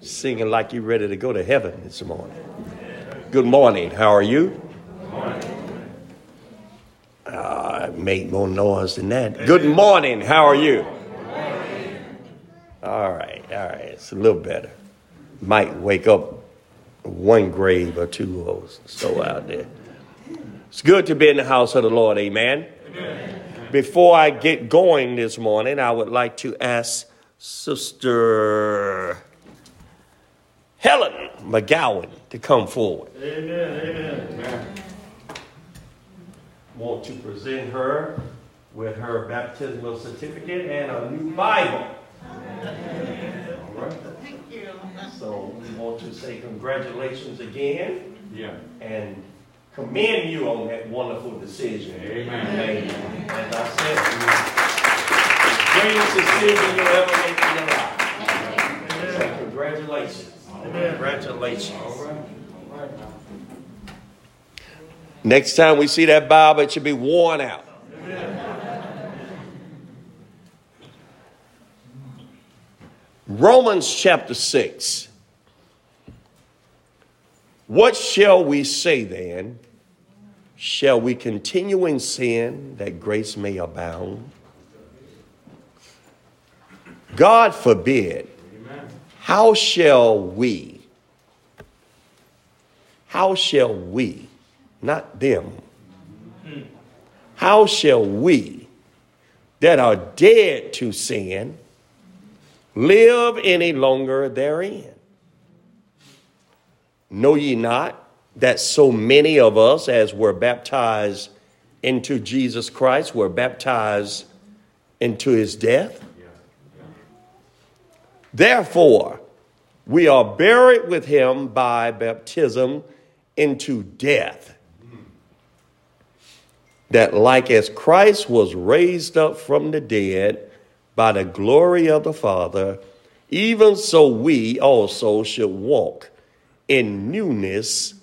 singing like you're ready to go to heaven this morning. Good morning. How are you? Uh, I made more noise than that. Good morning. How are you? All right, all right. It's a little better. Might wake up one grave or two or so out there. It's good to be in the house of the Lord. Amen. Amen. Before I get going this morning, I would like to ask Sister Helen McGowan to come forward. Amen. Amen. Want to present her with her baptismal certificate and a new Bible. All right. Thank you. So we want to say congratulations again. Yeah. And commend you on that wonderful decision. Amen. Amen. As I said, the greatest decision you'll ever make in your life. Amen. So congratulations. Congratulations. Next time we see that Bible, it should be worn out. Romans chapter 6. What shall we say then? Shall we continue in sin that grace may abound? God forbid. How shall we? How shall we, not them, how shall we that are dead to sin live any longer therein? Know ye not that so many of us, as were baptized into Jesus Christ, were baptized into his death? Therefore, we are buried with him by baptism into death. That, like as Christ was raised up from the dead by the glory of the Father, even so we also should walk in newness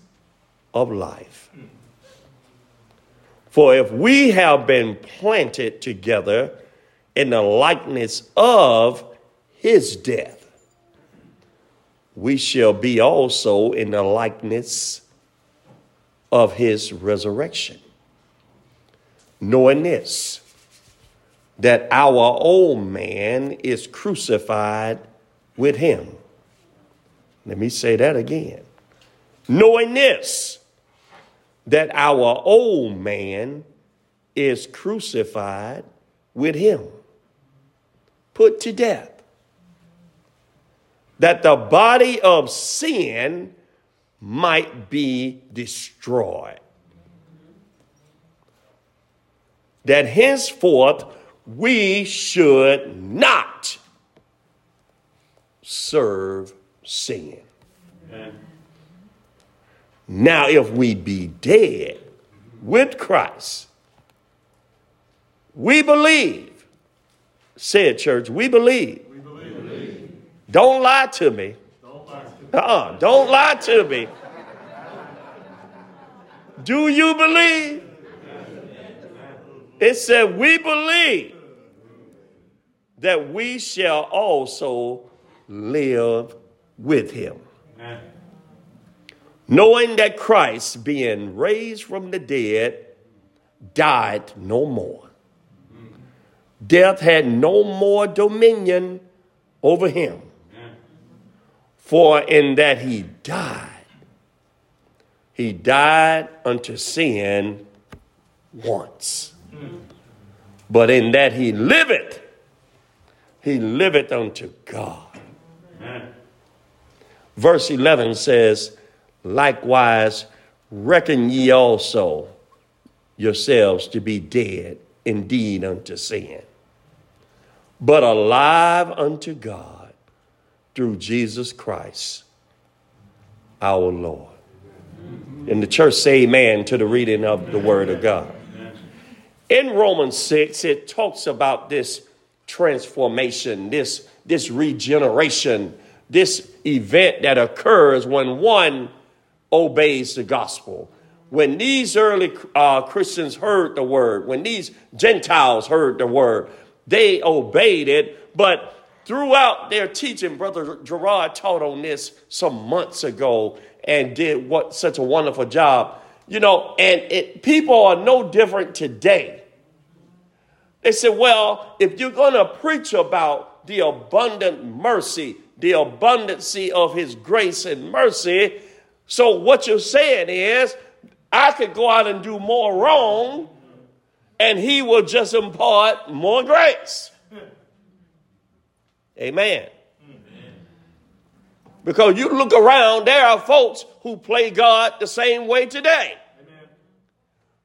of life. For if we have been planted together in the likeness of his death, we shall be also in the likeness of his resurrection. Knowing this, that our old man is crucified with him let me say that again. Knowing this, that our old man is crucified with him, put to death, that the body of sin might be destroyed. That henceforth we should not serve sin. Amen. Now, if we be dead with Christ, we believe. said church, we believe. We believe. Don't lie to me. Don't lie to me. Uh-uh, don't lie to me. Do you believe? It said, We believe that we shall also live with him. Amen. Knowing that Christ, being raised from the dead, died no more. Death had no more dominion over him. For in that he died, he died unto sin once. But in that he liveth, he liveth unto God. Amen. Verse 11 says, Likewise, reckon ye also yourselves to be dead indeed unto sin, but alive unto God through Jesus Christ our Lord. And the church say amen to the reading of the word of God. In Romans 6, it talks about this transformation, this, this regeneration this event that occurs when one obeys the gospel. When these early uh, Christians heard the word, when these Gentiles heard the word, they obeyed it, but throughout their teaching, Brother Gerard taught on this some months ago and did what such a wonderful job. You know, and it, people are no different today. They said, well, if you're going to preach about the abundant mercy, the abundancy of his grace and mercy, so what you're saying is, I could go out and do more wrong, and he will just impart more grace. Amen. Because you look around, there are folks who play God the same way today.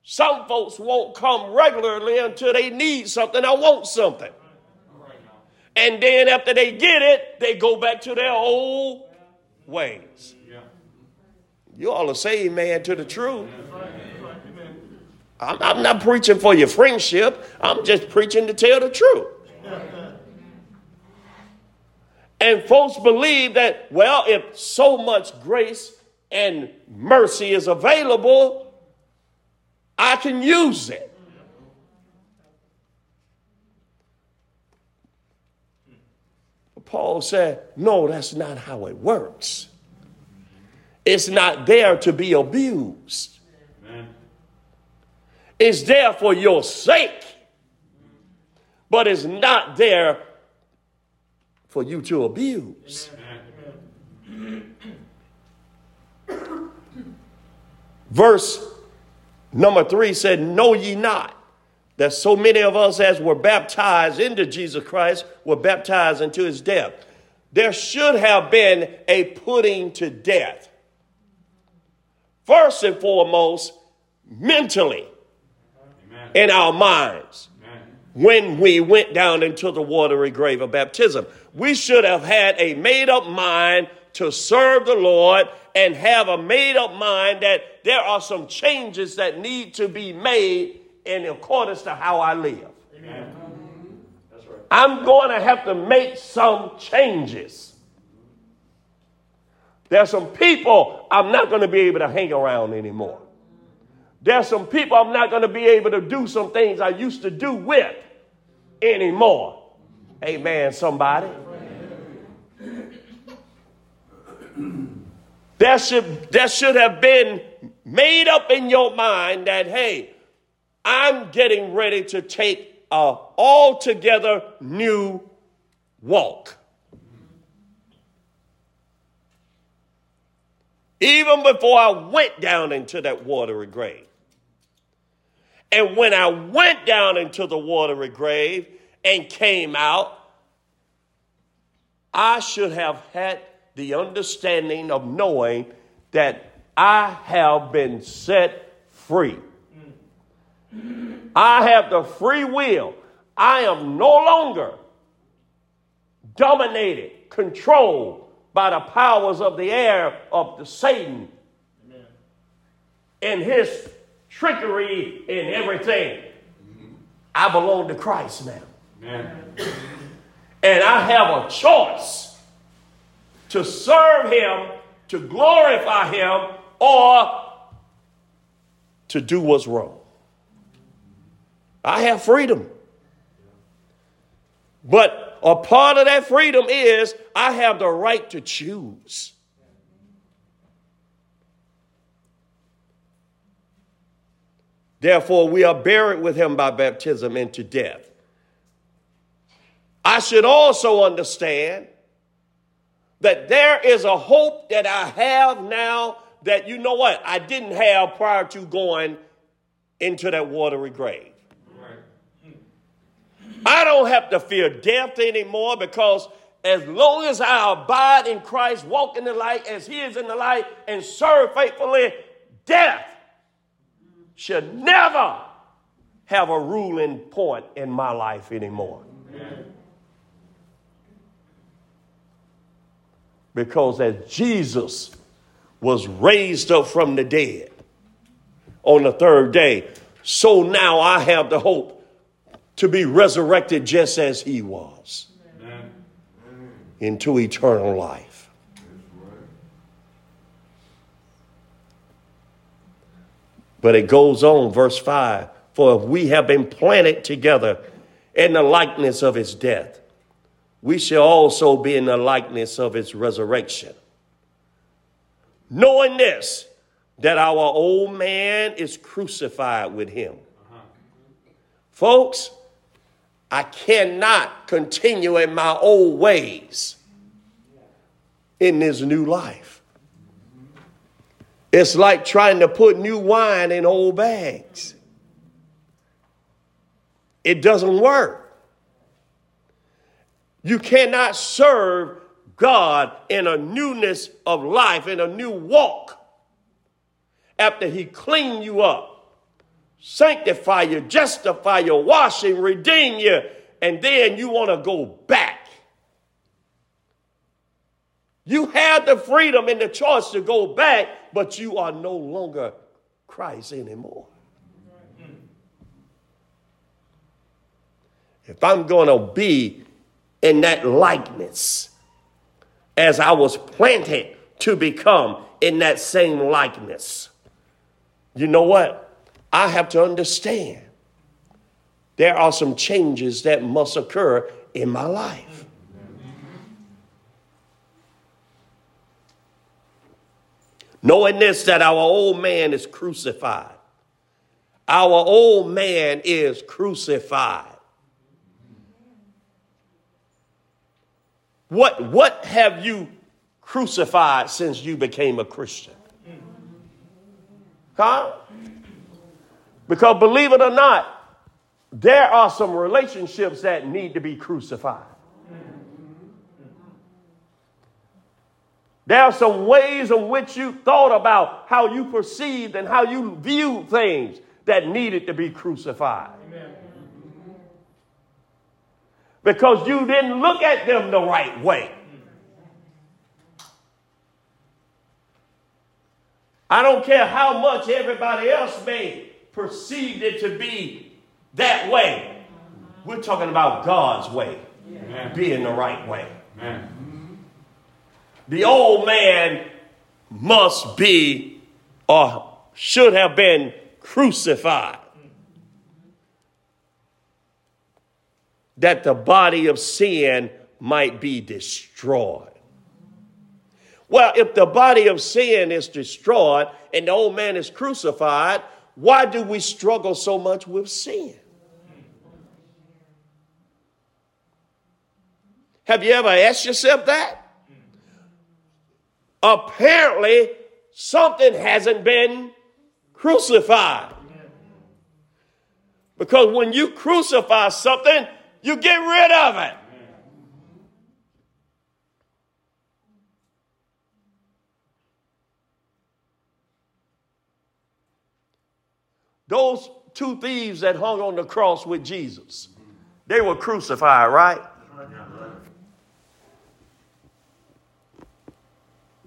Some folks won't come regularly until they need something or want something. And then after they get it, they go back to their old ways. You all are saying, man, to the truth. I'm, I'm not preaching for your friendship. I'm just preaching to tell the truth. And folks believe that, well, if so much grace and mercy is available, I can use it. Paul said, no, that's not how it works. It's not there to be abused. Amen. It's there for your sake, but it's not there for you to abuse. Verse number three said, Know ye not that so many of us as were baptized into Jesus Christ were baptized into his death? There should have been a putting to death. First and foremost, mentally Amen. in our minds Amen. when we went down into the watery grave of baptism. We should have had a made up mind to serve the Lord and have a made up mind that there are some changes that need to be made in accordance to how I live. Amen. Right. I'm going to have to make some changes. There's some people I'm not going to be able to hang around anymore. There's some people I'm not going to be able to do some things I used to do with anymore. Amen, somebody. That should, that should have been made up in your mind that, hey, I'm getting ready to take a altogether new walk. even before I went down into that watery grave. And when I went down into the watery grave and came out, I should have had the understanding of knowing that I have been set free. I have the free will. I am no longer dominated, controlled by the powers of the air of the Satan and his trickery and everything. I belong to Christ now. Amen. And I have a choice to serve him, to glorify him, or to do what's wrong. I have freedom. But a part of that freedom is I have the right to choose. Therefore, we are buried with him by baptism into death. I should also understand that there is a hope that I have now that you know what I didn't have prior to going into that watery grave. I don't have to fear death anymore because as long as I abide in Christ, walk in the light as He is in the light, and serve faithfully, death should never have a ruling point in my life anymore. Because as Jesus was raised up from the dead on the third day, so now I have the hope to be resurrected just as he was Amen. into eternal life. But it goes on, verse 5 For if we have been planted together in the likeness of his death, we shall also be in the likeness of his resurrection. Knowing this, that our old man is crucified with him. Uh-huh. Folks, I cannot continue in my old ways in this new life. It's like trying to put new wine in old bags. It doesn't work. You cannot serve God in a newness of life, in a new walk, after He cleaned you up, sanctify you, justify you, wash redeem you, and then you want to go back. You have the freedom and the choice to go back, but you are no longer Christ anymore. If I'm going to be in that likeness as I was planted to become in that same likeness, you know what? I have to understand there are some changes that must occur in my life. Knowing this, that our old man is crucified. Our old man is crucified. What, what have you crucified since you became a Christian? Huh? Because believe it or not, there are some relationships that need to be crucified. There are some ways in which you thought about how you perceived and how you viewed things that needed to be crucified. Amen. Because you didn't look at them the right way. I don't care how much everybody else may perceive it to be that way. We're talking about God's way, Amen. being the right way. The old man must be or should have been crucified. That the body of sin might be destroyed. Well, if the body of sin is destroyed and the old man is crucified, why do we struggle so much with sin? Have you ever asked yourself that? apparently something hasn't been crucified. Because when you crucify something, you get rid of it. Those two thieves that hung on the cross with Jesus, they were crucified, right?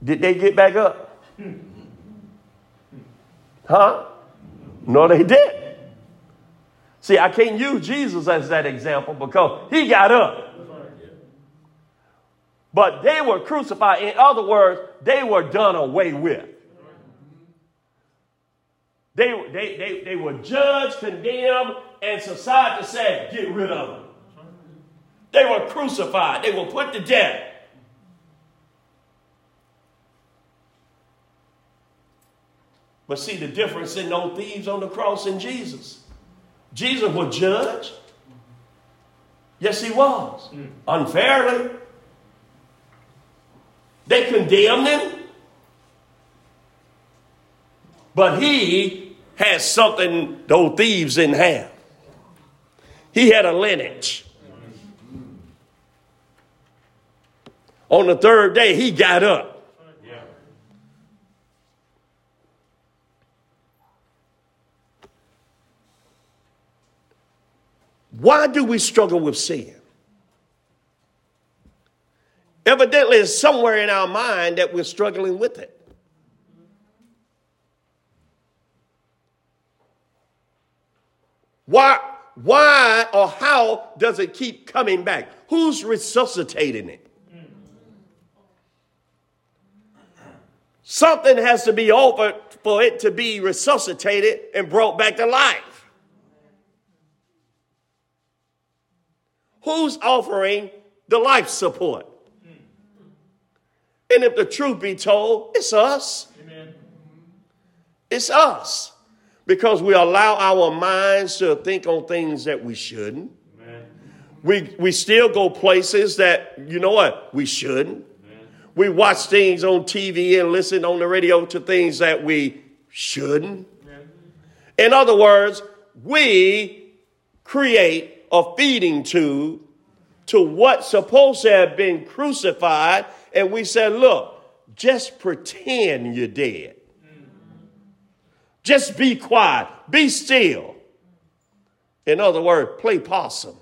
Did they get back up? Huh? No, they did. See, I can't use Jesus as that example because he got up. But they were crucified. In other words, they were done away with. They, they, they, they were judged, condemned, and society said, get rid of them. They were crucified. They were put to death. But see the difference in those thieves on the cross and Jesus. Jesus was judged. Yes, he was. Mm. Unfairly. They condemned him. But he had something those thieves didn't have. He had a lineage. On the third day, he got up. Why do we struggle with sin? Evidently, it's somewhere in our mind that we're struggling with it. Why, why or how does it keep coming back? Who's resuscitating it? Something has to be offered for it to be resuscitated and brought back to life. Who's offering the life support. And if the truth be told, it's us. Amen. It's us. Because we allow our minds to think on things that we shouldn't. Amen. We, we still go places that, you know what, we shouldn't. Amen. We watch things on TV and listen on the radio to things that we shouldn't. In other words, we create a feeding tube to what's supposed to have been crucified, and we said, look, just pretend you're dead. Just be quiet, be still. In other words, play possum.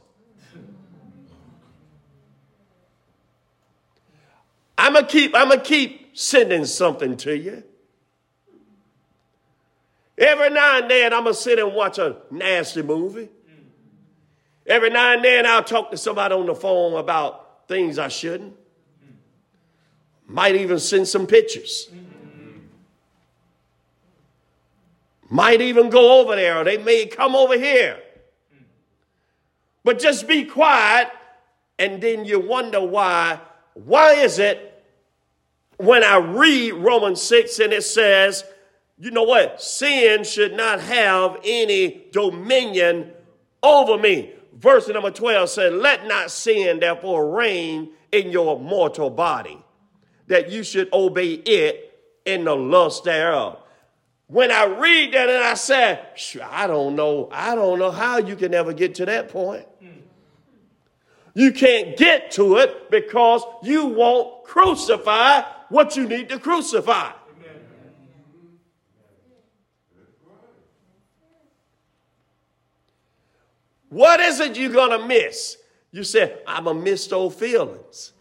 I'm gonna keep, I'm gonna keep sending something to you. Every now and then, I'm to sit and watch a nasty movie. Every now and then, I'll talk to somebody on the phone about things I shouldn't. Might even send some pictures. Might even go over there, or they may come over here. But just be quiet, and then you wonder why. Why is it when I read Romans 6 and it says, you know what? Sin should not have any dominion over me. Verse number 12 said, Let not sin therefore reign in your mortal body, that you should obey it in the lust thereof. When I read that and I said, I don't know, I don't know how you can ever get to that point. You can't get to it because you won't crucify what you need to crucify. What is it you're going to miss? You say, I'm going to miss those feelings.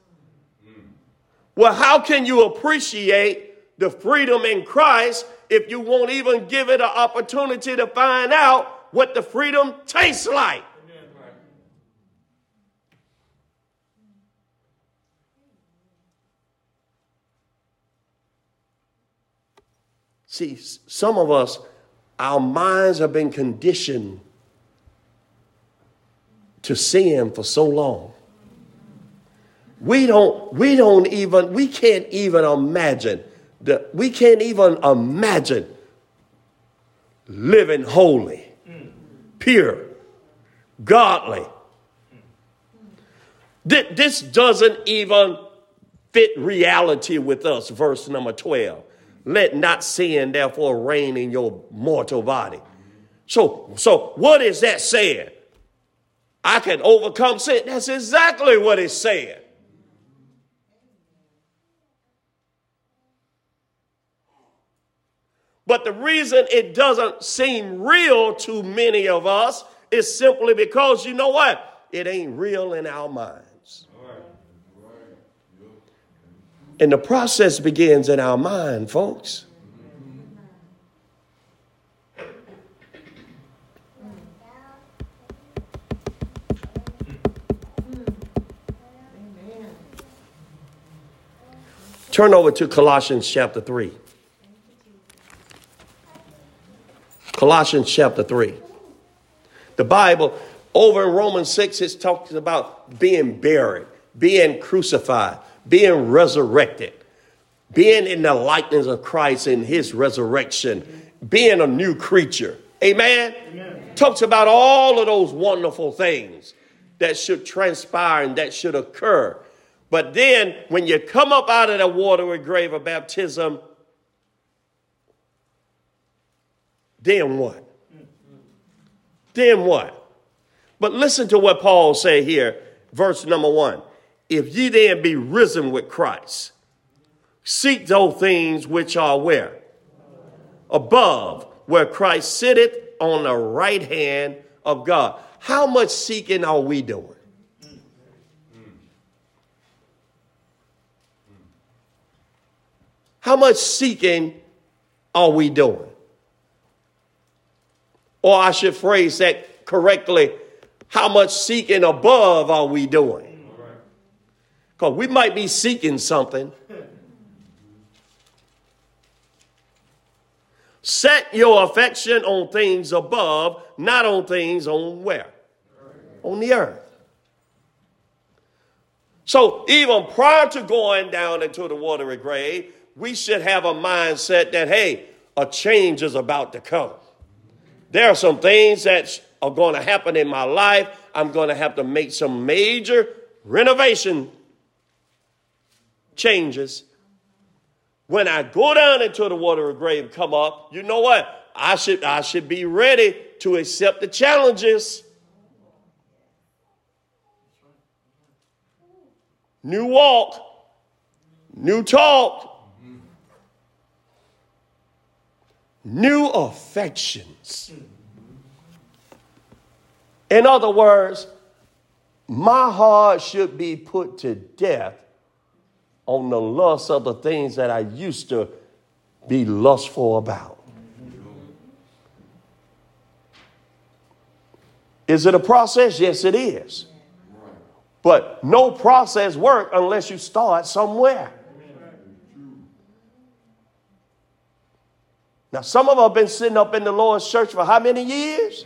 Well, how can you appreciate the freedom in Christ if you won't even give it an opportunity to find out what the freedom tastes like? See, some of us, our minds have been conditioned to sin for so long. We don't, we don't even, we can't even imagine that we can't even imagine living holy, pure, godly. This doesn't even fit reality with us, verse number 12. Let not sin therefore reign in your mortal body. So, so what is that saying? I can overcome sin. That's exactly what it's saying. But the reason it doesn't seem real to many of us is simply because you know what? It ain't real in our minds. And the process begins in our mind, folks. Turn over to Colossians chapter 3. Colossians chapter 3. The Bible, over in Romans 6, it talks about being buried, being crucified, being resurrected, being in the likeness of Christ in his resurrection, being a new creature. Amen? Amen? Talks about all of those wonderful things that should transpire and that should occur but then when you come up out of the watery grave of baptism, then what? Then what? But listen to what Paul say here, verse number one. If ye then be risen with Christ, seek those things which are where? Above, where Christ sitteth on the right hand of God. How much seeking are we doing? How much seeking are we doing? Or I should phrase that correctly how much seeking above are we doing? Because we might be seeking something. Set your affection on things above, not on things on where? On the earth. So even prior to going down into the watery grave, we should have a mindset that, hey, a change is about to come. There are some things that are going to happen in my life. I'm going to have to make some major renovation changes. When I go down into the water of grave, come up, you know what? I should, I should be ready to accept the challenges. New walk, new talk, new affections. In other words, my heart should be put to death on the lust of the things that I used to be lustful about. Is it a process? Yes, it is. But no process work unless you start somewhere. Now, some of us have been sitting up in the Lord's church for how many years?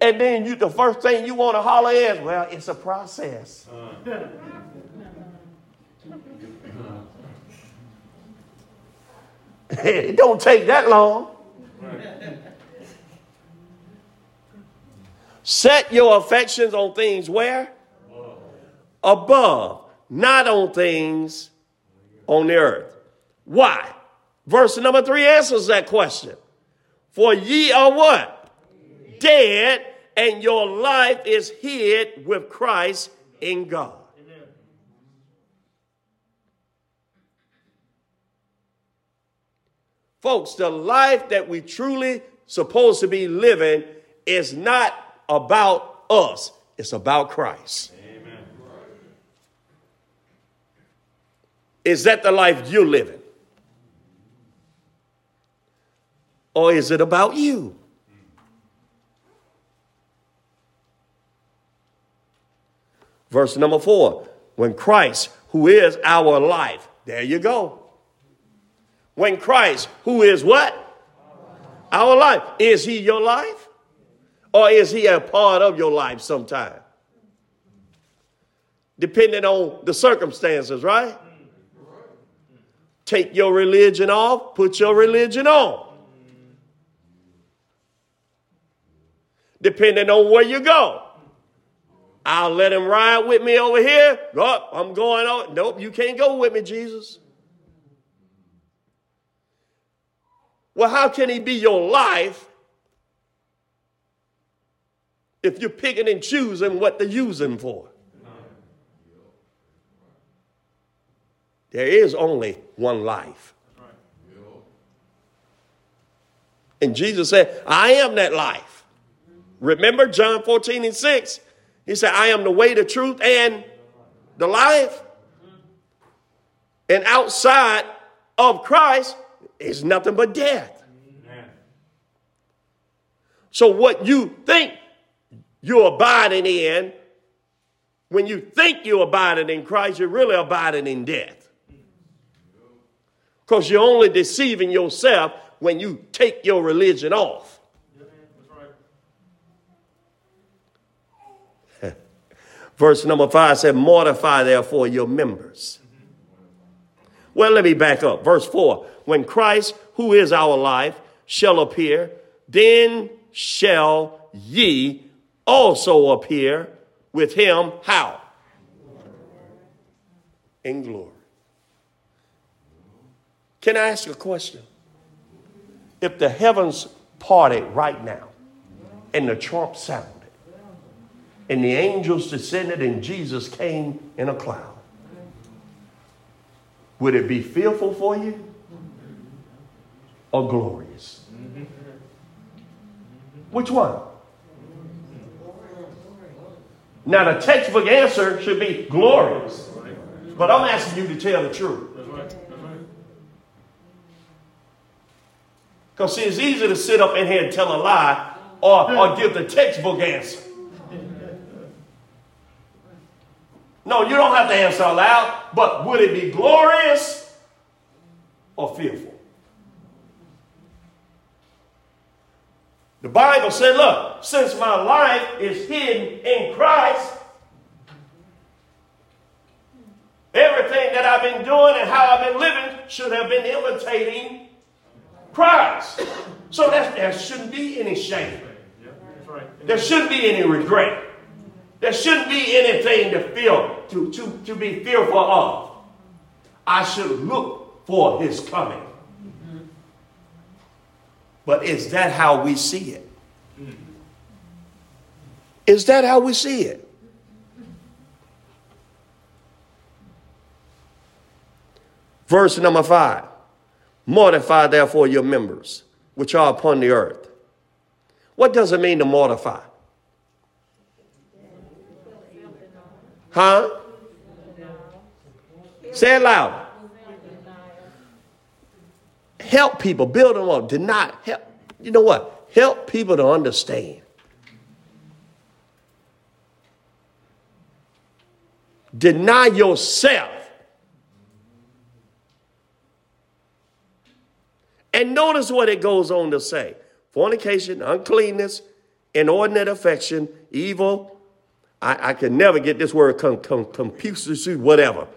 And then you, the first thing you want to holler is, well, it's a process. it don't take that long. Set your affections on things where? Above, not on things on the earth. Why? Verse number three answers that question. For ye are what? Dead, and your life is hid with Christ in God. Folks, the life that we truly supposed to be living is not about us, it's about Christ. Amen. Is that the life you're living? Or is it about you? Verse number four when Christ, who is our life, there you go. When Christ, who is what? Our life. Is he your life? Or is he a part of your life sometime? Depending on the circumstances, right? Take your religion off, put your religion on. Depending on where you go. I'll let him ride with me over here. Oh, I'm going on. Nope, you can't go with me, Jesus. Well, how can he be your life if you're picking and choosing what to use him for? There is only one life. And Jesus said, I am that life. Remember John 14 and 6? He said, I am the way, the truth, and the life. And outside of Christ is nothing but death. So, what you think you're abiding in, when you think you're abiding in Christ, you're really abiding in death. Because you're only deceiving yourself when you take your religion off. Verse number five said, Mortify therefore your members. Well, let me back up. Verse four When Christ, who is our life, shall appear, then shall ye also appear with him. How? In glory. Can I ask a question? If the heavens parted right now and the trump sounded and the angels descended and Jesus came in a cloud, would it be fearful for you or glorious? Which one? Now, the textbook answer should be glorious. But I'm asking you to tell the truth. Because, see, it's easy to sit up in here and tell a lie or, or give the textbook answer. No, you don't have to answer aloud, but would it be glorious or fearful? The Bible said, look, since my life is hidden in Christ, everything that I've been doing and how I've been living should have been imitating Christ. So that, there shouldn't be any shame. There shouldn't be any regret. There shouldn't be anything to feel, to, to, to be fearful of. I should look for his coming. But is that how we see it? Is that how we see it? Verse number five Mortify therefore your members which are upon the earth. What does it mean to mortify? Huh? Say it loud. Help people, build them up. Did not help. You know what? Help people to understand. Deny yourself. And notice what it goes on to say fornication, uncleanness, inordinate affection, evil. I, I can never get this word, com, whatever.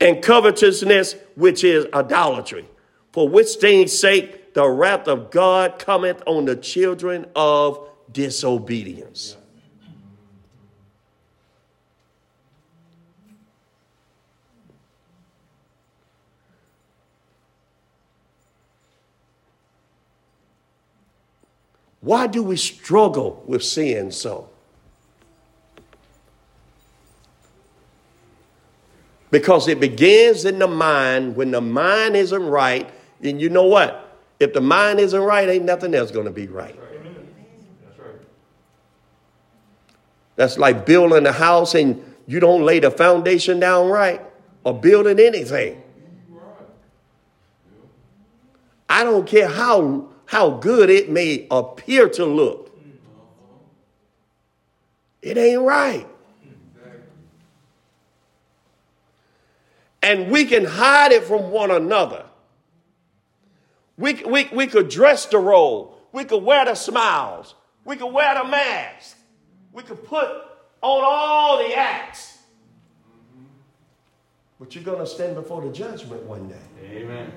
And covetousness, which is idolatry, for which things sake the wrath of God cometh on the children of disobedience. Why do we struggle with sin so? Because it begins in the mind. When the mind isn't right, then you know what? If the mind isn't right, ain't nothing else going to be right. That's right. That's like building a house and you don't lay the foundation down right or building anything. I don't care how how good it may appear to look. It ain't right. And we can hide it from one another. We, we, we could dress the role. We could wear the smiles. We could wear the mask. We could put on all the acts. But you're going to stand before the judgment one day. Amen.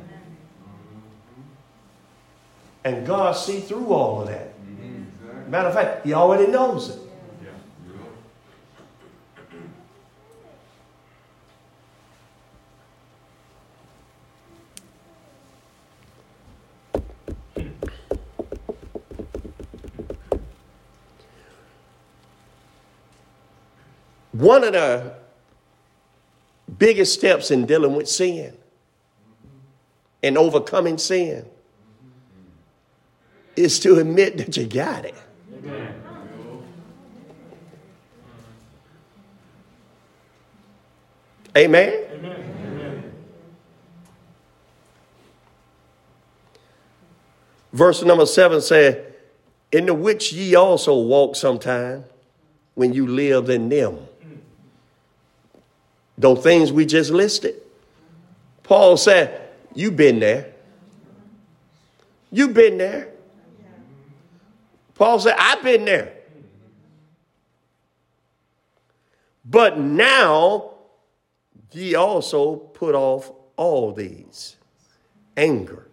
And God see through all of that. Mm-hmm. Matter of fact, He already knows it. One of the biggest steps in dealing with sin and overcoming sin is to admit that you got it. Amen. Amen. Verse number seven said, In the which ye also walked sometime when you lived in them. Those things we just listed. Paul said, You've been there. You've been there. Paul said, I've been there. But now ye also put off all these anger,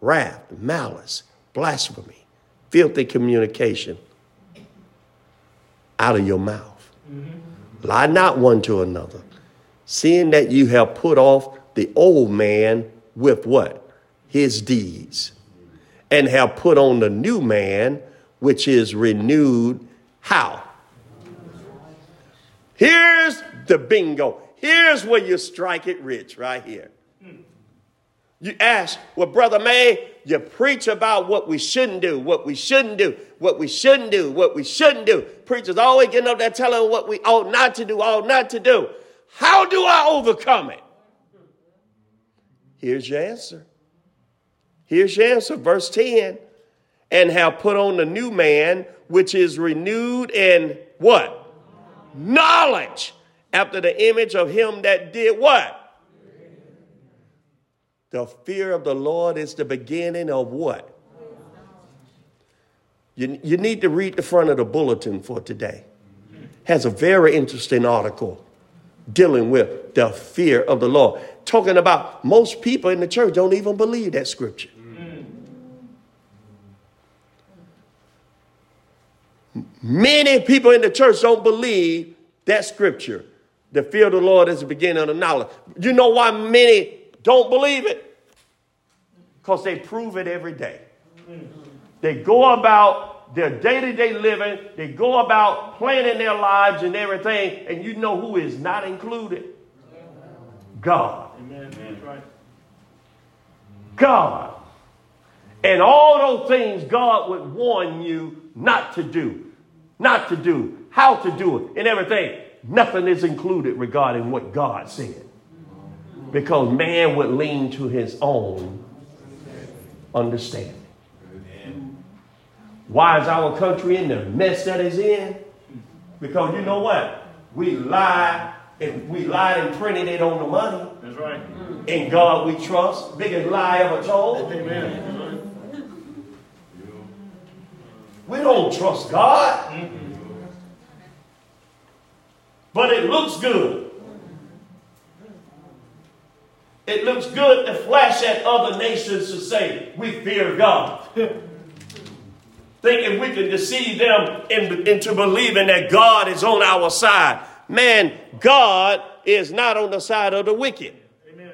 wrath, malice, blasphemy, filthy communication out of your mouth. Mm-hmm. Lie not one to another, seeing that you have put off the old man with what? His deeds, and have put on the new man which is renewed how? Here's the bingo. Here's where you strike it rich, right here. You ask, well, Brother May, you preach about what we shouldn't do, what we shouldn't do, what we shouldn't do, what we shouldn't do. Preachers always getting up there telling what we ought not to do, ought not to do. How do I overcome it? Here's your answer. Here's your answer, verse 10 and have put on the new man, which is renewed in what? Knowledge after the image of him that did what? The fear of the Lord is the beginning of what? You, you need to read the front of the bulletin for today. Has a very interesting article dealing with the fear of the Lord. Talking about most people in the church don't even believe that scripture. Many people in the church don't believe that scripture. The fear of the Lord is the beginning of the knowledge. You know why many don't believe it? Because they prove it every day. They go about their day to day living, they go about planning their lives and everything, and you know who is not included? God. God. And all those things God would warn you not to do, not to do, how to do it, and everything. Nothing is included regarding what God said. Because man would lean to his own understanding. Why is our country in the mess that it's in? Because you know what? We lie and we lied and printed it on the money. That's right. In God we trust. Biggest lie ever told. Amen. We don't trust God. But it looks good. It looks good to flash at other nations to say, we fear God. Thinking we can deceive them into believing that God is on our side. Man, God is not on the side of the wicked. Amen.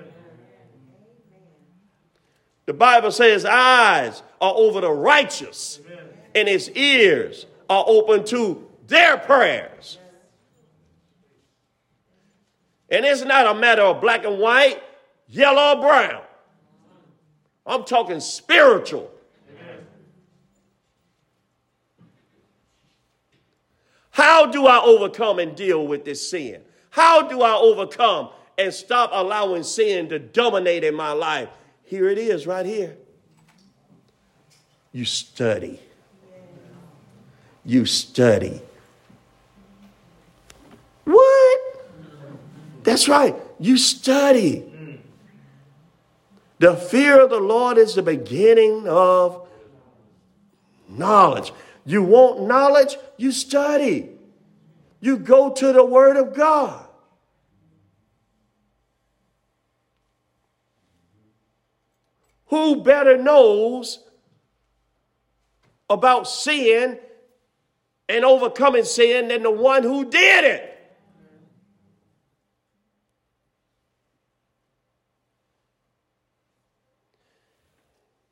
The Bible says eyes are over the righteous Amen. and his ears are open to their prayers. And it's not a matter of black and white, yellow or brown. I'm talking spiritual. How do I overcome and deal with this sin? How do I overcome and stop allowing sin to dominate in my life? Here it is, right here. You study. You study. What? That's right. You study. The fear of the Lord is the beginning of knowledge. You want knowledge? You study. You go to the Word of God. Who better knows about sin and overcoming sin than the one who did it?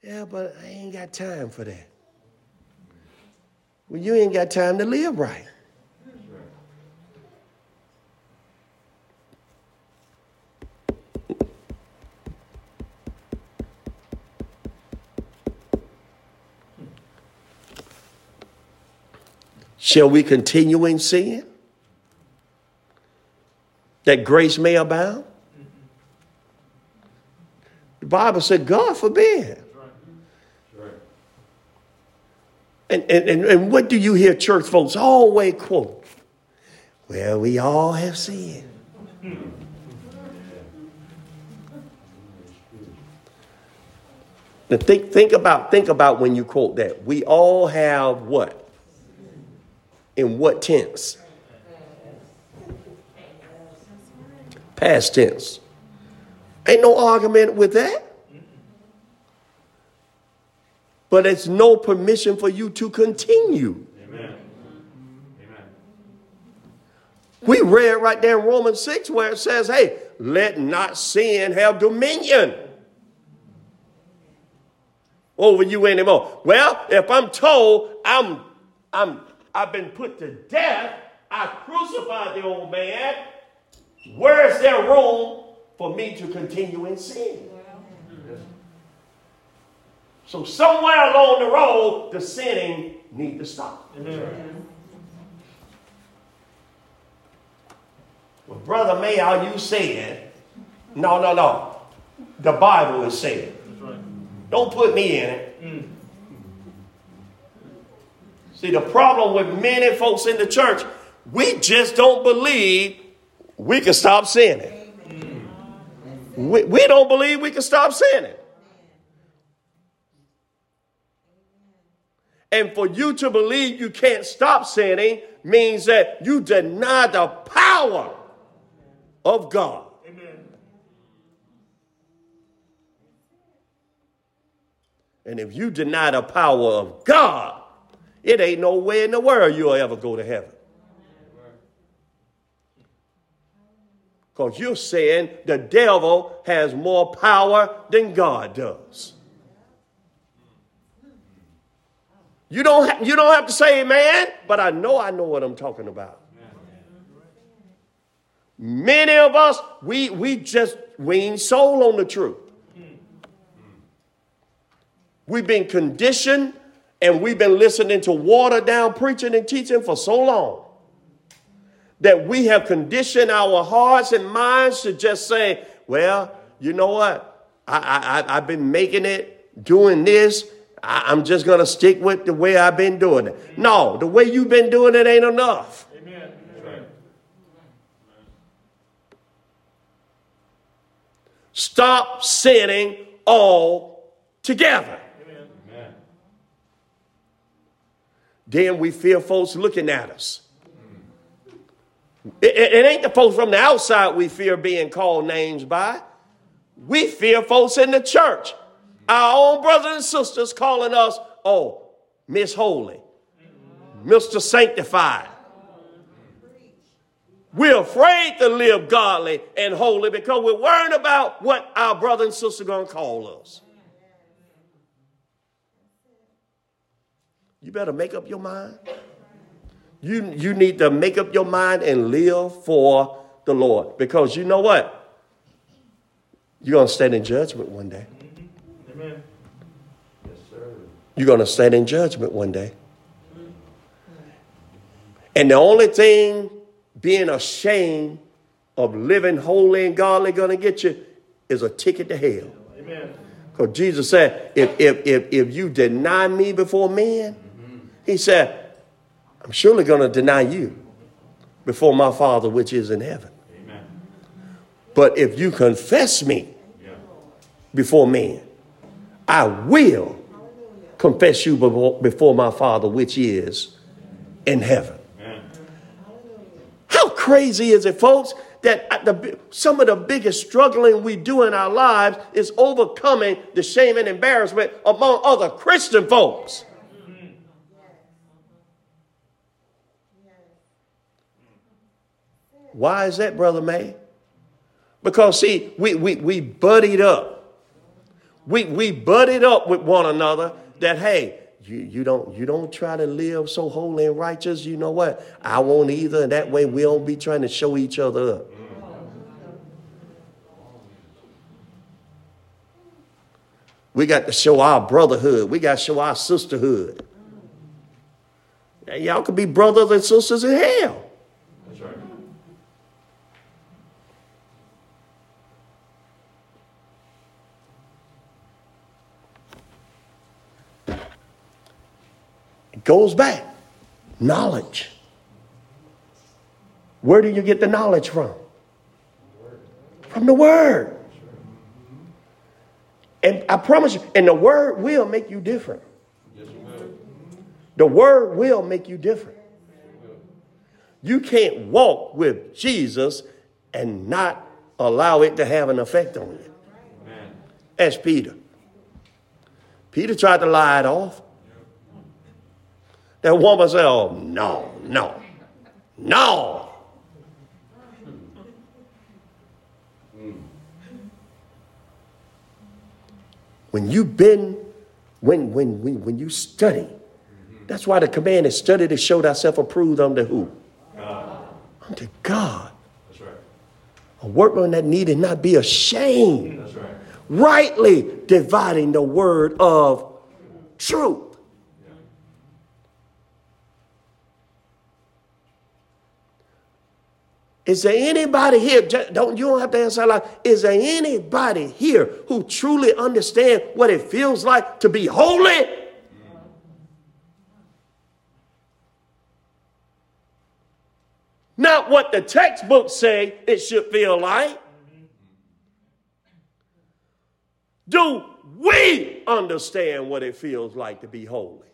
Yeah, but I ain't got time for that. Well, you ain't got time to live right. Shall we continue in sin? That grace may abound? The Bible said, God forbid. And, and, and what do you hear church folks always quote? Well, we all have sinned. Now think, think about think about when you quote that. We all have what? In what tense? Past tense. Ain't no argument with that. But it's no permission for you to continue. Amen. Amen. We read right there in Romans 6 where it says, hey, let not sin have dominion over you anymore. Well, if I'm told I'm, I'm, I've been put to death, I crucified the old man, where is there room for me to continue in sin? So somewhere along the road, the sinning need to stop. Amen. Well, Brother Mayall, you said, no, no, no. The Bible is saying. Right. Don't put me in it. Mm. See, the problem with many folks in the church, we just don't believe we can stop sinning. Mm. We, we don't believe we can stop sinning. And for you to believe you can't stop sinning means that you deny the power of God. Amen. And if you deny the power of God, it ain't no way in the world you'll ever go to heaven. Because you're saying the devil has more power than God does. You don't, ha- you don't have to say amen, but I know I know what I'm talking about. Many of us, we, we just, we ain't sold on the truth. We've been conditioned and we've been listening to watered down preaching and teaching for so long that we have conditioned our hearts and minds to just say, well, you know what? I, I, I've been making it, doing this. I, am just going to stick with the way I've been doing it. No, the way you've been doing it ain't enough. Amen. Stop sinning all together. Then we fear folks looking at us. It, it, ain't the folks from the outside we fear being called names by. We fear folks in the church, our own brothers and sisters calling us, oh, Miss Holy, Mr. Sanctified. We're afraid to live godly and holy because we're worrying about what our brother and sister are going to call us. You better make up your mind. You, you need to make up your mind and live for the Lord. Because you know what? You're going to stand in judgment one day. Amen. Yes, sir. You're going to stand in judgment one day. And the only thing being ashamed of living holy and godly going to get you is a ticket to hell. Amen. Because Jesus said, if, if, if, if you deny me before men, mm-hmm. he said, I'm surely going to deny you before my Father which is in heaven. Amen. But if you confess me before men, I will confess you before my Father which is in heaven. How crazy is it, folks, that uh, the, some of the biggest struggling we do in our lives is overcoming the shame and embarrassment among other Christian folks. Why is that, Brother May? Because, see, we, we, we buddied up. We, we buddied up with one another that, hey, you, you, don't, you don't try to live so holy and righteous. You know what? I won't either. And that way we don't be trying to show each other up. We got to show our brotherhood. We got to show our sisterhood. Y'all could be brothers and sisters in hell. Goes back. Knowledge. Where do you get the knowledge from? From the Word. And I promise you, and the Word will make you different. The Word will make you different. You can't walk with Jesus and not allow it to have an effect on you. As Peter. Peter tried to lie it off. That woman said, Oh, no, no, no. When you've been, when, when, when, when you study, that's why the command is study to show thyself approved unto who? God. Unto God. That's right. A workman that needed not be ashamed. That's right. Rightly dividing the word of truth. Is there anybody here? Don't you don't have to answer like, is there anybody here who truly understand what it feels like to be holy? Not what the textbooks say it should feel like. Do we understand what it feels like to be holy?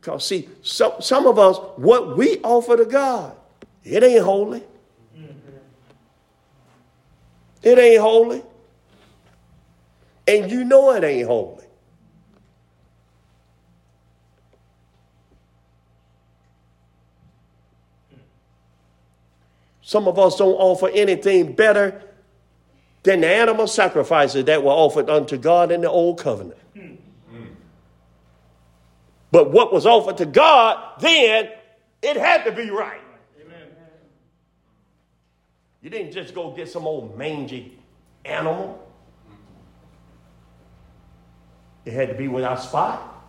Because, see, some, some of us, what we offer to God, it ain't holy. It ain't holy. And you know it ain't holy. Some of us don't offer anything better than the animal sacrifices that were offered unto God in the old covenant. But what was offered to God then, it had to be right. Amen. You didn't just go get some old mangy animal. It had to be without spot,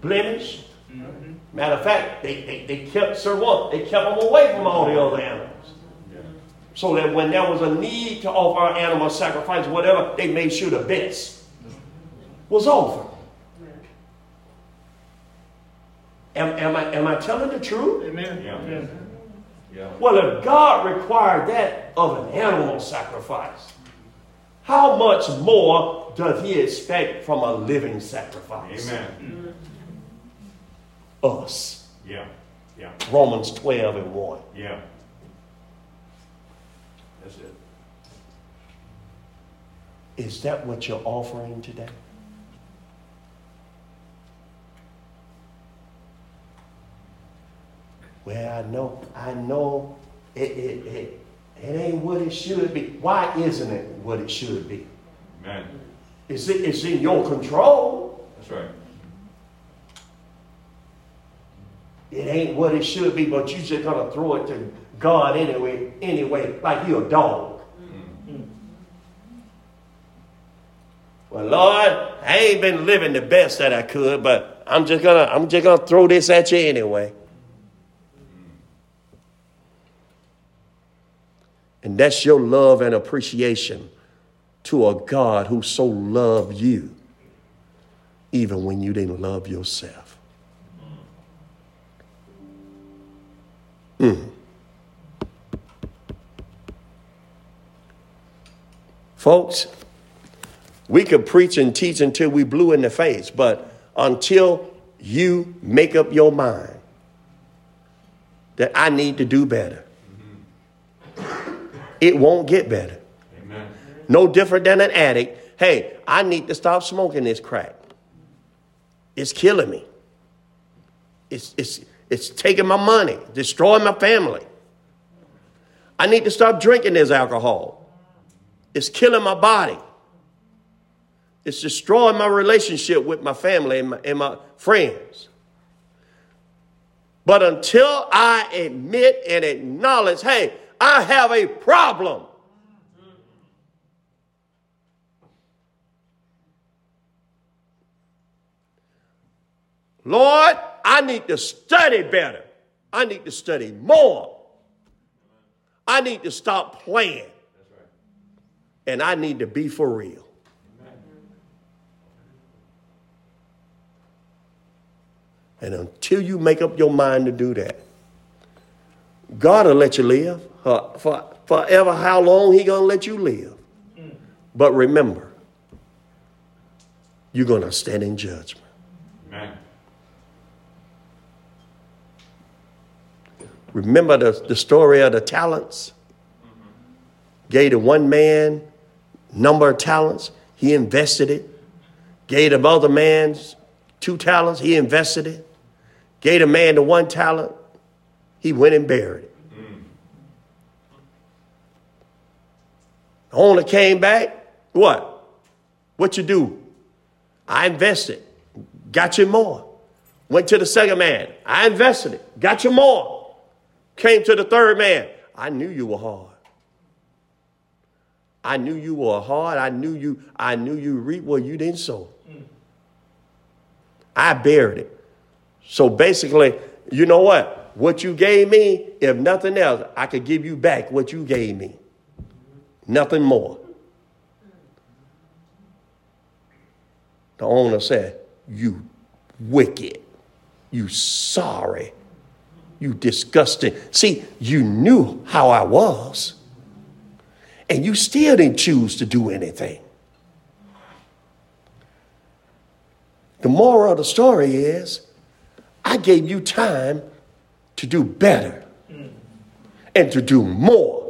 blemish. Mm-hmm. Matter of fact, they, they, they kept Sir what? They kept them away from all the other animals. So that when there was a need to offer an animal sacrifice, whatever, they made sure the best was offered. Am, am, I, am I telling the truth? Amen. Yeah. Yeah. Well, if God required that of an animal sacrifice, how much more does He expect from a living sacrifice? Amen. Us. Yeah. Yeah. Romans 12 and 1. Yeah. That's it. Is that what you're offering today? Well, I know, I know it, it, it, it ain't what it should be. Why isn't it what it should be? Amen. It's, it's in your control. That's right. It ain't what it should be, but you just gonna throw it to God anyway, anyway, like you a dog. Mm-hmm. Well, Lord, I ain't been living the best that I could, but I'm just gonna I'm just gonna throw this at you anyway. And that's your love and appreciation to a God who so loved you, even when you didn't love yourself. Mm. Folks, we could preach and teach until we blew in the face, but until you make up your mind that I need to do better, it won't get better. Amen. No different than an addict. Hey, I need to stop smoking this crack. It's killing me. It's, it's, it's taking my money, destroying my family. I need to stop drinking this alcohol. It's killing my body. It's destroying my relationship with my family and my, and my friends. But until I admit and acknowledge, hey, I have a problem. Lord, I need to study better. I need to study more. I need to stop playing. And I need to be for real. And until you make up your mind to do that, God will let you live for, for forever how long he gonna let you live. Mm. But remember, you're gonna stand in judgment. Amen. Remember the, the story of the talents? Mm-hmm. Gave to one man number of talents, he invested it. Gave the other man two talents, he invested it. Gave a man the one talent, he went and buried it. Owner came back. What? What you do? I invested. Got you more. Went to the second man. I invested it. Got you more. Came to the third man. I knew you were hard. I knew you were hard. I knew you, I knew you reap what you didn't sow. I buried it. So basically, you know what? What you gave me, if nothing else, I could give you back what you gave me. Nothing more. The owner said, You wicked, you sorry, you disgusting. See, you knew how I was, and you still didn't choose to do anything. The moral of the story is I gave you time to do better and to do more.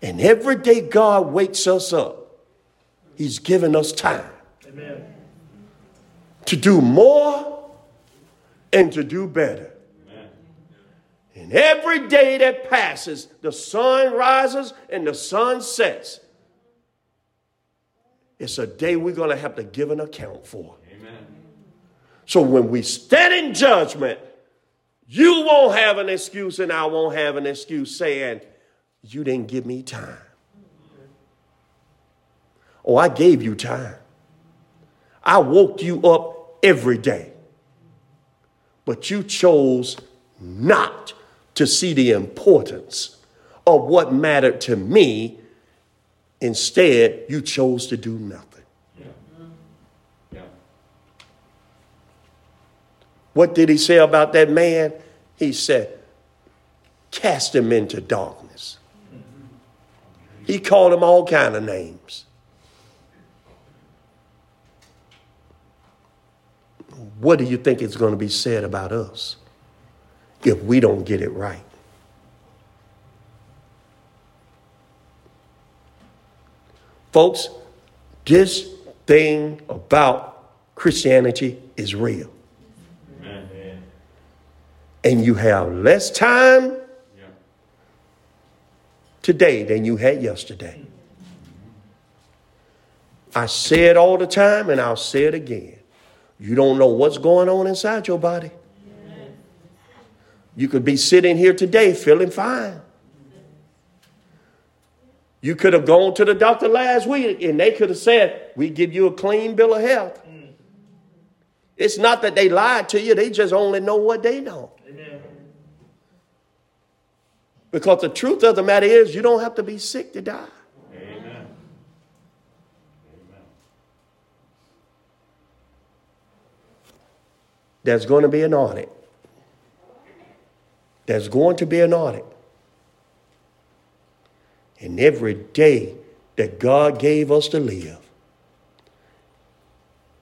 And every day God wakes us up, He's given us time Amen. to do more and to do better. Amen. And every day that passes, the sun rises and the sun sets. It's a day we're going to have to give an account for. Amen. So when we stand in judgment, you won't have an excuse and I won't have an excuse saying, You didn't give me time. Oh, I gave you time. I woke you up every day. But you chose not to see the importance of what mattered to me Instead, you chose to do nothing. Yeah. Yeah. What did he say about that man? He said, cast him into darkness. He called him all kind of names. What do you think is going to be said about us if we don't get it right? Folks, this thing about Christianity is real. Amen. And you have less time today than you had yesterday. I say it all the time and I'll say it again. You don't know what's going on inside your body. You could be sitting here today feeling fine. You could have gone to the doctor last week and they could have said, We give you a clean bill of health. It's not that they lied to you, they just only know what they know. Because the truth of the matter is, you don't have to be sick to die. Amen. Amen. There's going to be an audit. There's going to be an audit. And every day that God gave us to live,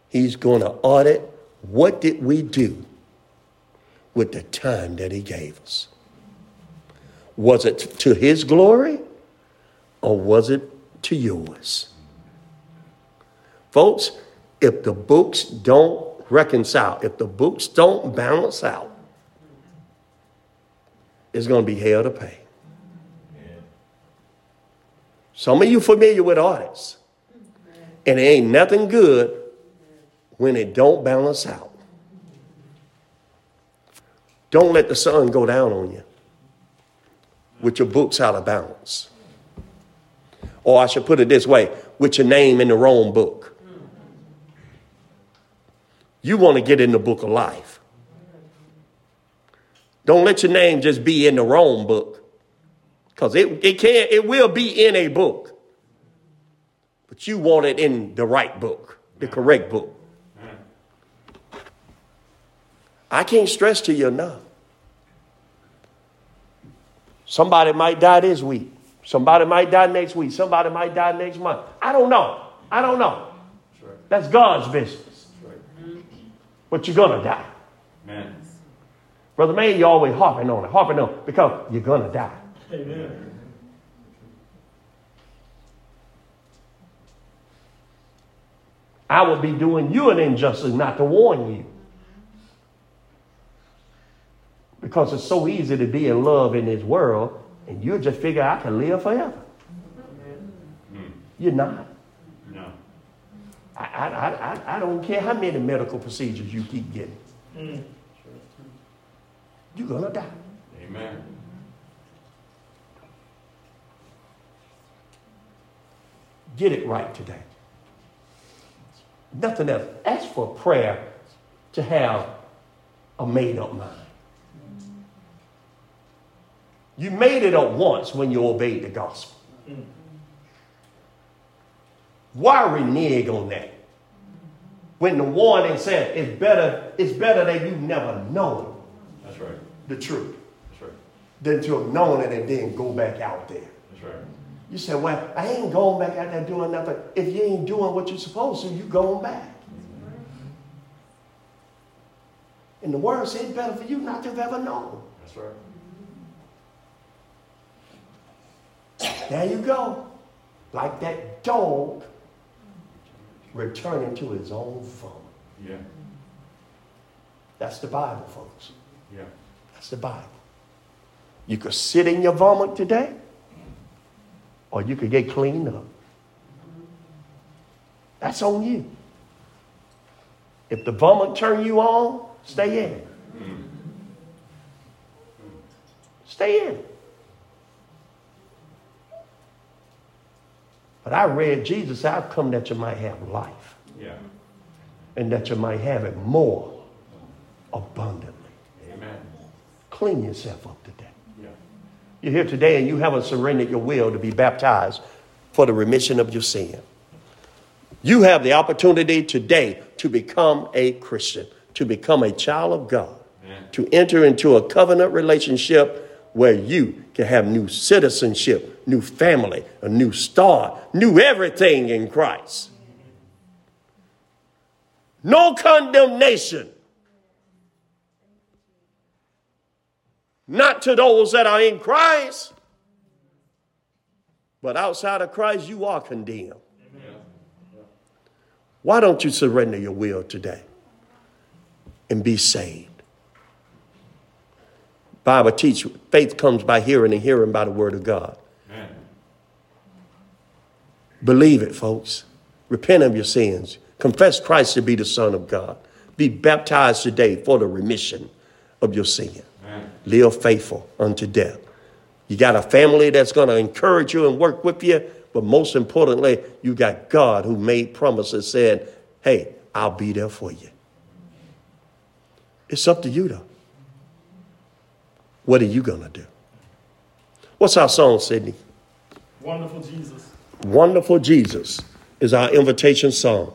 He's going to audit what did we do with the time that He gave us. Was it to His glory or was it to yours? Folks, if the books don't reconcile, if the books don't balance out, it's going to be hell to pay. Some of you familiar with audits. And it ain't nothing good when it don't balance out. Don't let the sun go down on you with your books out of balance. Or I should put it this way with your name in the wrong book. You want to get in the book of life. Don't let your name just be in the wrong book. Because it, it can it will be in a book. But you want it in the right book, the correct book. I can't stress to you enough. Somebody might die this week. Somebody might die next week. Somebody might die next month. I don't know. I don't know. That's God's business. But you're going to die. Brother Man, you're always harping on it, harping on it because you're going to die. Amen. I would be doing you an injustice not to warn you. Because it's so easy to be in love in this world, and you just figure I can live forever. Mm. You're not. No. I, I, I, I don't care how many medical procedures you keep getting. Mm. You're going to die. Amen. Get it right today. Nothing else. Ask for prayer to have a made up mind. You made it up once when you obeyed the gospel. Why renege on that? When the warning said it's better, it's better that you never known That's right. the truth. That's right. Than to have known it and then go back out there. That's right. You say, well, I ain't going back out there doing nothing. If you ain't doing what you're supposed to, you going back. And the word said better for you not to have ever known. That's right. There you go. Like that dog returning to his own vomit. Yeah. That's the Bible, folks. Yeah. That's the Bible. You could sit in your vomit today, or you could get cleaned up. That's on you. If the vomit turn you on, stay in it. Stay in it. But I read Jesus, I've come that you might have life Yeah. and that you might have it more abundantly. Amen. Clean yourself up today. Yeah. You're here today and you haven't surrendered your will to be baptized for the remission of your sin. You have the opportunity today to become a Christian, to become a child of God, Amen. to enter into a covenant relationship where you can have new citizenship, new family, a new start, new everything in Christ. No condemnation. Not to those that are in Christ, but outside of Christ, you are condemned. Why don't you surrender your will today and be saved? Bible teach faith comes by hearing and hearing by the word of God. Amen. Believe it, folks. Repent of your sins. Confess Christ to be the Son of God. Be baptized today for the remission of your sin. Amen. Live faithful unto death. You got a family that's going to encourage you and work with you, but most importantly, you got God who made promises saying, hey, I'll be there for you. It's up to you, though. What are you going to do? What's our song, Sydney? Wonderful Jesus. Wonderful Jesus is our invitation song.